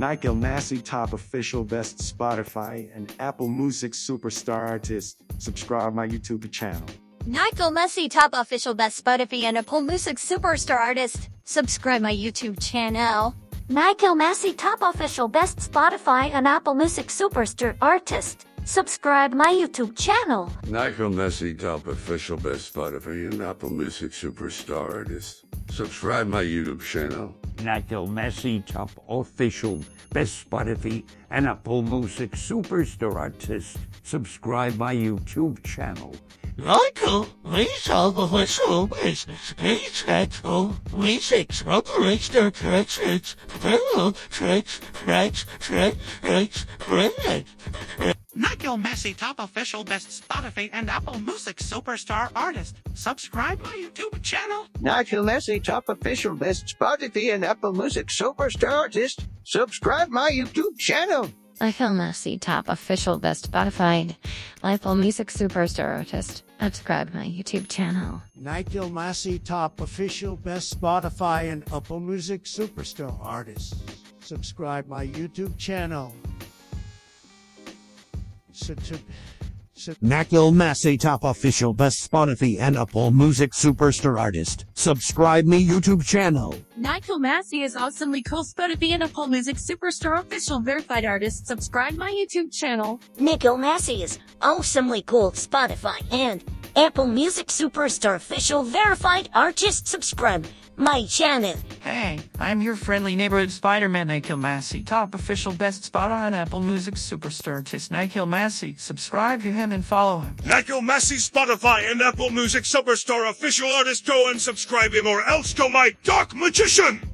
Nikhil Massey Top Official Best Spotify and Apple Music Superstar Artist. Subscribe my YouTube channel. Nikhil Massey Top Official Best Spotify and Apple Music Superstar Artist. Subscribe my YouTube channel. Nikhil Massey Top Official Best Spotify and Apple Music Superstar Artist. Subscribe my YouTube channel. Nikhil Massey, top official best Spotify and Apple Music superstar artist. Subscribe my YouTube channel. Nikhil Massey, top official. Best Spotify and Apple Music superstar artist. Subscribe my YouTube channel. Michael, please help official business. Please settle. Music superstar tricks, fellow tricks, tricks, tricks, tricks, tricks. Nikhil Massey Top Official Best Spotify and Apple Music Superstar Artist. Subscribe my YouTube channel. Nikhil Massey, top official best Spotify and Apple Music superstar artist. Subscribe my YouTube channel. Nikhil Massey, top official best Spotify, Apple Music Superstar Artist. Subscribe my YouTube channel. Nikhil Massey, top official best Spotify and Apple Music superstar artist. Subscribe my YouTube channel. Sub- sub- Nikhil Massey Top Official Best Spotify and Apple Music Superstar Artist. Subscribe me YouTube channel. Nikhil Massey is awesomely cool Spotify and Apple Music Superstar Official Verified Artist. Subscribe my YouTube channel. Nikhil Massey is awesomely cool Spotify and Apple Music Superstar Official Verified Artist. Subscribe my channel. Hey, I'm your friendly neighborhood Spider-Man Nikhil Massey, top official best spot on Apple Music Superstar Artist Nikhil Massey. Subscribe to him and follow him. Nikhil Massey, Spotify, and Apple Music Superstar official artist. Go and subscribe him or else go my dark magician!